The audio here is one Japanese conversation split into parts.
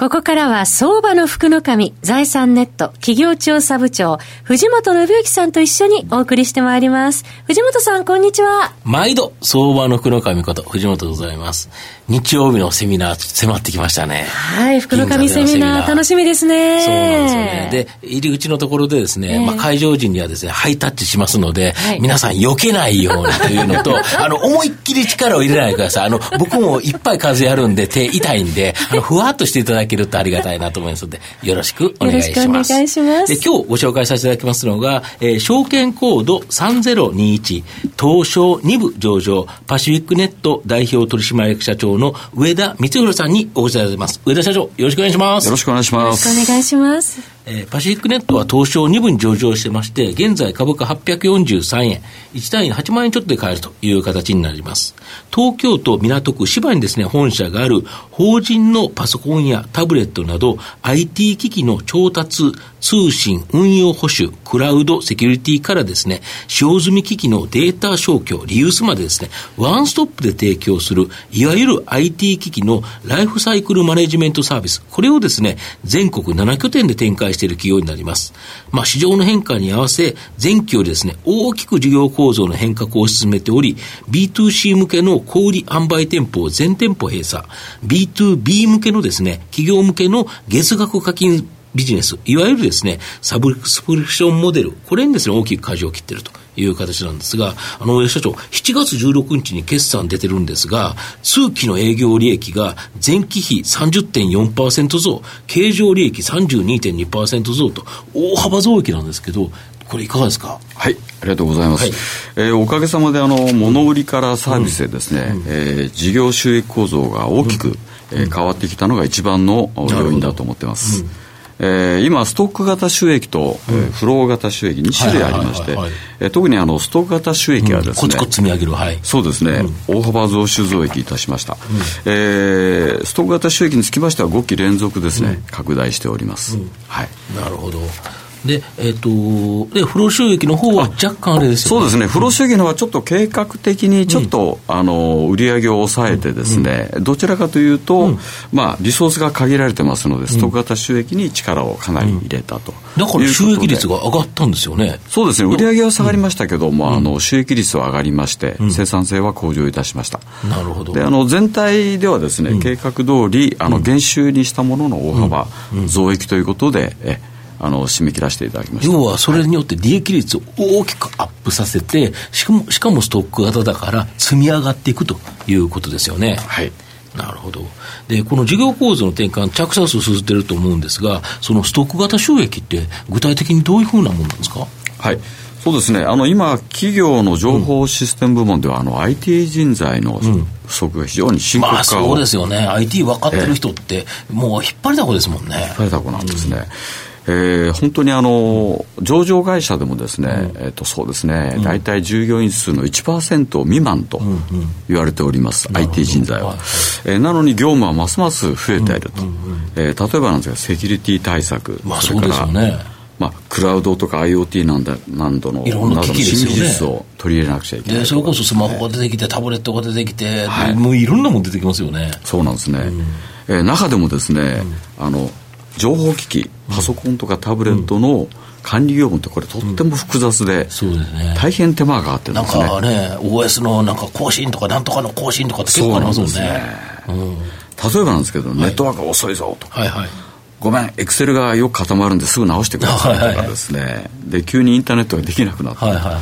ここからは相場の福の神、財産ネット企業調査部長、藤本信之さんと一緒にお送りしてまいります。藤本さん、こんにちは。毎度、相場の福の神こと、藤本でございます。日曜日のセミナー迫ってきましたね。はい、福の神セミナー楽しみですね。そうなんですよね。で、入り口のところでですね、えー、まあ、会場時にはですね、ハイタッチしますので、はい、皆さん避けないようにというのと、あの、思いっきり力を入れないでください。あの、僕もいっぱい数やるんで手痛いんで、あの、ふわっとしていただけるとありがたいなと思いますので、よろしくお願いします。よろしくお願いします。で、今日ご紹介させていただきますのが、えー、証券コード3021、東証2部上場、パシフィックネット代表取締役社長の上田光弘さんにお越しいただいてます。上田社長、よろしくお願いします。よろしくお願いします。よろしくお願いします。えー、パシフィックネットは東証2部に上場してまして、現在株価843円、1単位8万円ちょっとで買えるという形になります。東京都港区芝にですね、本社がある法人のパソコンやタブレットなど IT 機器の調達、通信、運用保守、クラウド、セキュリティからですね、使用済み機器のデータ消去、リユースまでですね、ワンストップで提供する、いわゆる IT 機器のライフサイクルマネジメントサービス、これをですね、全国7拠点で展開している企業になります。まあ、市場の変化に合わせ、前期よりですね、大きく事業構造の変革を進めており、B2C 向けの小売販売店舗を全店舗閉鎖、B2B 向けのですね、企業向けの月額課金ビジネス、いわゆるですね、サブスクリプションモデル、これにですね、大きく舵を切っているという形なんですが、あの、社長、7月16日に決算出てるんですが、通期の営業利益が前期比30.4%増、経常利益32.2%増と、大幅増益なんですけど、これいかがですか？はいありがとうございます、はい、えー、おかげさまであの物売りからサービスでですね、うん、えー、事業収益構造が大きく、うん、えー、変わってきたのが一番の要因だと思ってます、うんえー、今、ストック型収益と、フロー型収益2種類ありまして、特にあのストック型収益はですね、うん、コツコツ積み上げる、はい、そうですね、うん、大幅増収増益いたしました、うん、えー、ストック型収益につきましては5期連続ですね、拡大しております、はい、なるほどで、えっ、ー、と、で、不労収益の方は若干あれですよね。そうですね。不労収益の方はちょっと計画的にちょっと、うん、あの、売り上げを抑えてですね、うん、どちらかというと、うん、まあ、リソースが限られてますので、ストック型収益に力をかなり入れたと。だから収益率が上がったんですよね。そうですね。売り上げは下がりましたけども、あの、収益率は上がりまして、生産性は向上いたしました。なるほど。で、あの、全体ではですね、計画通り、あの、減収にしたものの大幅増益ということで、え、あの締め切らせていただきました要はそれによって利益率を大きくアップさせて、しかもしかもストック型だから積み上がっていくということですよね。はいなるほど。で、この事業構造の転換、着差数進んでると思うんですが、そのストック型収益って、具体的にどういうふうなものなんですか？はい。そうですね。あの、今、企業の情報システム部門では、うん、あの、IT 人材の不足が非常に深刻化を、まあ、そうですよね。IT 分かってる人って、もう引っ張りだこですもんね。引っ張りだこなんですね。うんえー、本当にあの上場会社でもですね、うん、えー、とそうですね、うん、大体従業員数の1%未満と言われております、うんうん、IT 人材は、はい、えー、なのに業務はますます増えていると、うんうんうん、えー、例えばなんですがセキュリティ対策、まあ、それからね。まあ、クラウドとか IoT なんだなんどのいろんなね、新技術を取り入れなくちゃいけないそれこそスマホが出てきて、タブレットが出てきて、はい、もういろんなもん出てきますよね。そうなんですね、うん、えー、中でもですね、うん、あの情報機器パソコンとかタブレットの管理業務ってこれとっても複雑で、大変手間がかかってるんですね。なんかね、OS のなんか更新とかなんとかの更新とかって結構ありますもんね。ねうん、例えばなんですけど、ネットワークが遅いぞと。か、はいはい、ごめん、エクセルがよく固まるんですぐ直してくださいとかですね、はいはいはい、で、急にインターネットができなくなって、はいはいは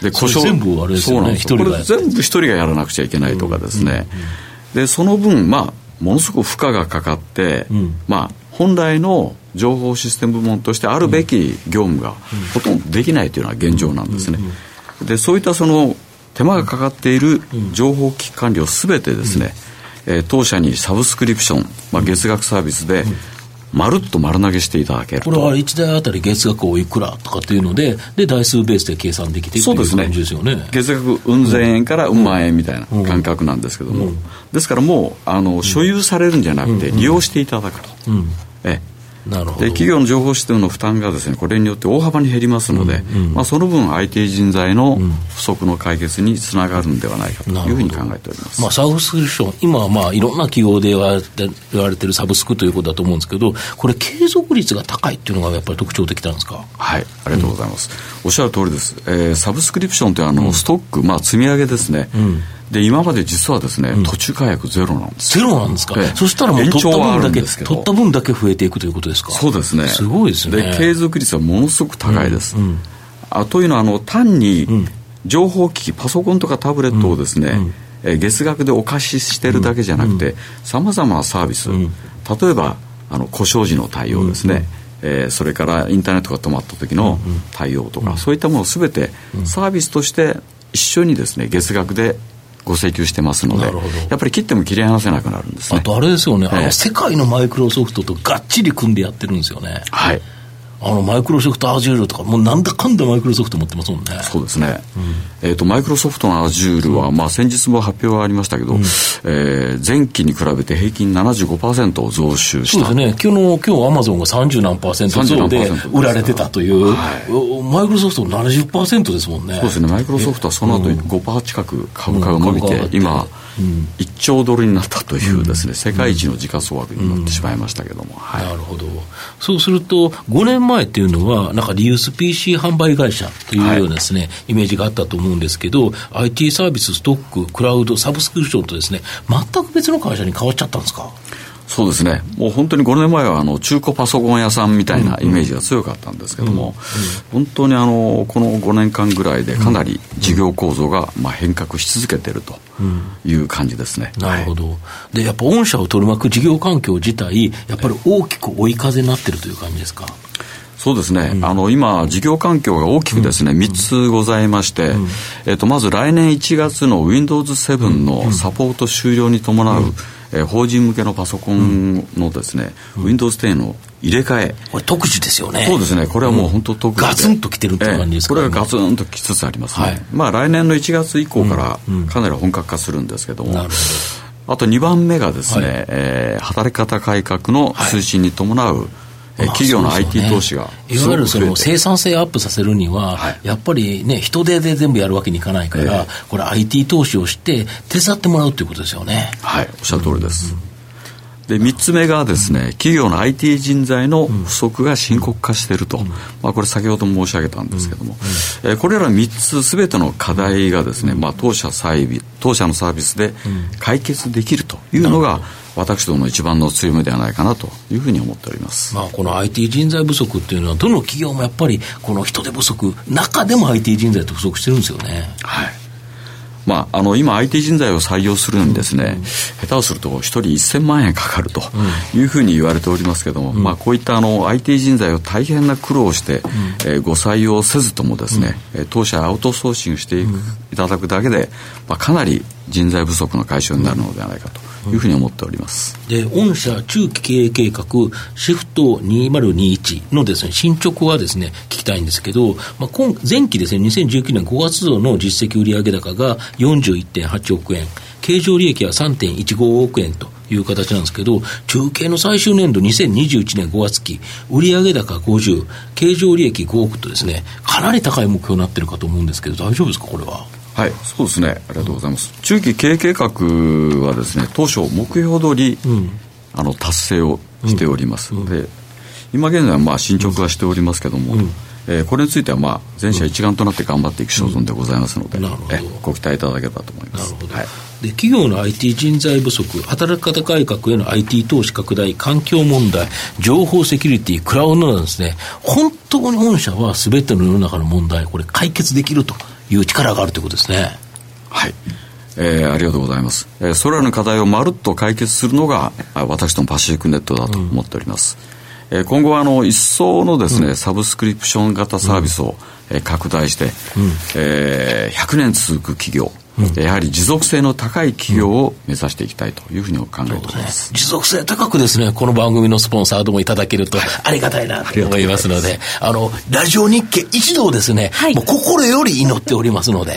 い、で故障全部あれですよね、これ全部一人がやらなくちゃいけないとかですね、で、その分、まあ、ものすごく負荷がかかって、うん、まあ、本来の情報システム部門としてあるべき業務がほとんどできないというのが現状なんですね。でそういったその手間がかかっている情報機器管理をすべてですね、えー、当社にサブスクリプション、まあ、月額サービスでまるっと丸投げしていただけるこれは1台あたり月額おいくらとかっていうので、で、台数ベースで計算できていくという感じですよね。月額うん千円からうん万円みたいな感覚なんですけども、ですからもうあの所有されるんじゃなくて利用していただくと。ええで企業の情報システムの負担がですねこれによって大幅に減りますので、うんうん、まあ、その分 IT 人材の不足の解決につながるんではないかというふうに考えております、まあ、サブスクリプション今はまあいろんな企業で言われてるサブスクということだと思うんですけどこれ継続率が高いっていうのがやっぱり特徴的なんですか？はいありがとうございます、うん、おっしゃる通りです、えー、サブスクリプションというあの、ストック、まあ、積み上げですね、で今まで実はですね、うん、途中解約ゼロなんです。ゼロなんですか、ええ、そしたらもう取った分だけ取った分だけ増えていくということですか？そうですね。すごいですね。で継続率はものすごく高いです、うんうん、あというのはあの単に情報機器パソコンとかタブレットをですね、え月額でお貸ししてるだけじゃなくてさまざまなサービス、例えばあの故障時の対応ですね、えー、それからインターネットが止まった時の対応とか、そういったものを全てサービスとして一緒にですね月額でご請求してますので、やっぱり切っても切り離せなくなるんですね。あとあれですよね、えー、あの世界のマイクロソフトとがっちり組んでやってるんですよね。はい。あのマイクロソフトアジュールとか、もうなんだかんだマイクロソフト持ってますもんね。そうですね。うん、えっ、ー、と、マイクロソフトのアジュールは、うん、まあ先日も発表がありましたけど、うん、えー、前期に比べて平均75%を増収した。そうですね。今日の、今日アマゾンが30何パーセント増で売られてたという、はい、マイクロソフト70%ですもんね。そうですね。マイクロソフトはその後5%近く株価が伸びて、今、1兆ドルになったというですね、世界一の時価総額になってしまいましたけども、はい、なるほど。そうすると、5年前っていうのは、なんかリユース PC 販売会社というようなですね、はい、イメージがあったと思うんですけど、IT サービス、ストック、クラウド、サブスクリプションとですね、全く別の会社に変わっちゃったんですか？そうですね、もう本当に5年前はあの中古パソコン屋さんみたいなイメージが強かったんですけども、本当にあのこの5年間ぐらいでかなり事業構造がまあ変革し続けているという感じですね、なるほど、でやっぱ御社を取り巻く事業環境自体、やっぱり大きく追い風になってるという感じですか？そうですね、うん、あの今、事業環境が大きくですね、うん、3つございまして、うん、えー、とまず来年1月の Windows7 のサポート終了に伴う、えー、法人向けのパソコンのですね、Windows 10の入れ替え。これ特需ですよね。そうですね。これはもう本当特需ガツンと来てるって感じですか、ね、これがガツンと来つつありますね。はい、まあ来年の1月以降からかなり本格化するんですけども。なるほど。あと2番目がですね、はい、えー、働き方改革の推進に伴う、はい企業の IT 投資が、いわゆるその生産性アップさせるには、はい、やっぱりね、人手で全部やるわけにいかないから、えー、これ、IT 投資をして、手伝ってもらうということですよね。はい、おっしゃる通りです。うんで3つ目がですね企業の IT 人材の不足が深刻化していると、まあ、これ先ほども申し上げたんですけども、えー、これら3つすべての課題がですね、まあ、当社当社のサービスで解決できるというのが、私どもの一番の強みではないかなというふうに思っております、まあ、この IT 人材不足っていうのはどの企業もやっぱりこの人手不足中でも IT 人材って不足してるんですよね。はい。まあ、あの今 IT 人材を採用するのにですね、うん、下手をすると1人1000万円かかるというふうに言われておりますけども、うん、まあ、こういったあの IT 人材を大変な苦労して、うん、えー、ご採用せずともですね、うん、当社アウトソーシングしていただくだけで、まあ、かなり人材不足の解消になるのではないかと。いうふうに思っております。で、御社中期経営計画、シフト2021のですね、進捗はですね、聞きたいんですけど、まあ、今前期ですね、2019年5月度の実績売上高が41.8億円、経常利益は3.15億円という形なんですけど、中継の最終年度2021年5月期、売上高50、経常利益5億とですね、かなり高い目標になってるかと思うんですけど、大丈夫ですか、これは？はい、そうですね。ありがとうございます。中期経営計画はですね、当初目標通り、うん、あの達成をしております。うん、で、今現在はまあ進捗はしておりますけども、うん、えー、これについてはまあ全社一丸となって頑張っていく所存でございますので、うん、えご期待いただければと思います。なるほど。はい。で企業の IT 人材不足、働き方改革への IT 投資拡大、環境問題、情報セキュリティ、クラウドなどですね、本当に御社はすべての世の中の問題、これ解決できるという力があるということですね。はい。えー、ありがとうございます。えー、それらの課題をまるっと解決するのが、私どもパシフィックネットだと思っております。うん、えー、今後は、あの、一層のですね、うん、サブスクリプション型サービスを、うん、えー、拡大して、うん、えー、100年続く企業、やはり持続性の高い企業を目指していきたいというふうに考えております、ね、持続性高くですねこの番組のスポンサードもいただけるとありがたいなと思いますのであのラジオ日経一同ですね、はい、もう心より祈っておりますので、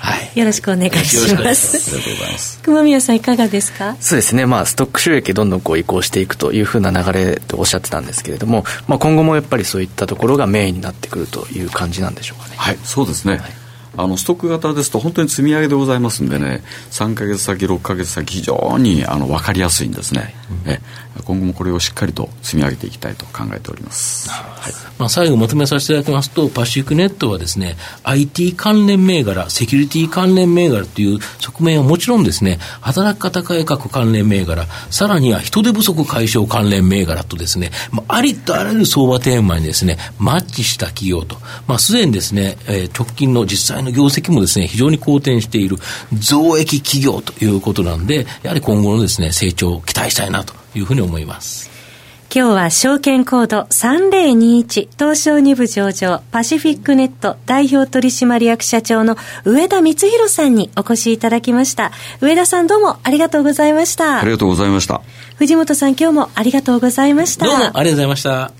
はい、よろしくお願いします。ありがとうございます。熊宮さんいかがですか？そうですね。まあストック収益どんどんこう移行していくというふうな流れとおっしゃってたんですけれども、まあ、今後もやっぱりそういったところがメインになってくるという感じなんでしょうかね。はいそうですね、はいあのストック型ですと本当に積み上げでございますんでね3か月先6か月先非常にあの分かりやすいんですね、え今後もこれをしっかりと積み上げていきたいと考えております、はい。まあ、最後まとめさせていただきますとパシフィックネットはですね IT 関連銘柄セキュリティ関連銘柄という側面はもちろんですね働き方改革関連銘柄さらには人手不足解消関連銘柄とですね、まあ、ありとあらゆる相場テーマにですねマッチした企業と、まあ、すでにですね、えー、直近の実際の業績もですね非常に好転している増益企業ということなんでやはり今後のですね成長を期待したいなというふうに思います。今日は証券コード3021東証2部上場パシフィックネット代表取締役社長の上田光弘さんにお越しいただきました。上田さんどうもありがとうございました。ありがとうございました。藤本さん今日もありがとうございました。どうもありがとうございました。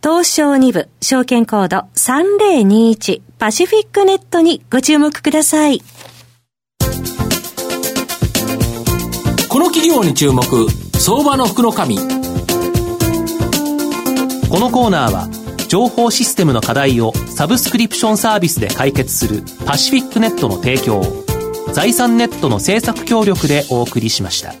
東証2部証券コード3021パシフィックネットにご注目ください。この企業に注目相場の福のこのコーナーは情報システムの課題をサブスクリプションサービスで解決するパシフィックネットの提供財産ネットの政策協力でお送りしました。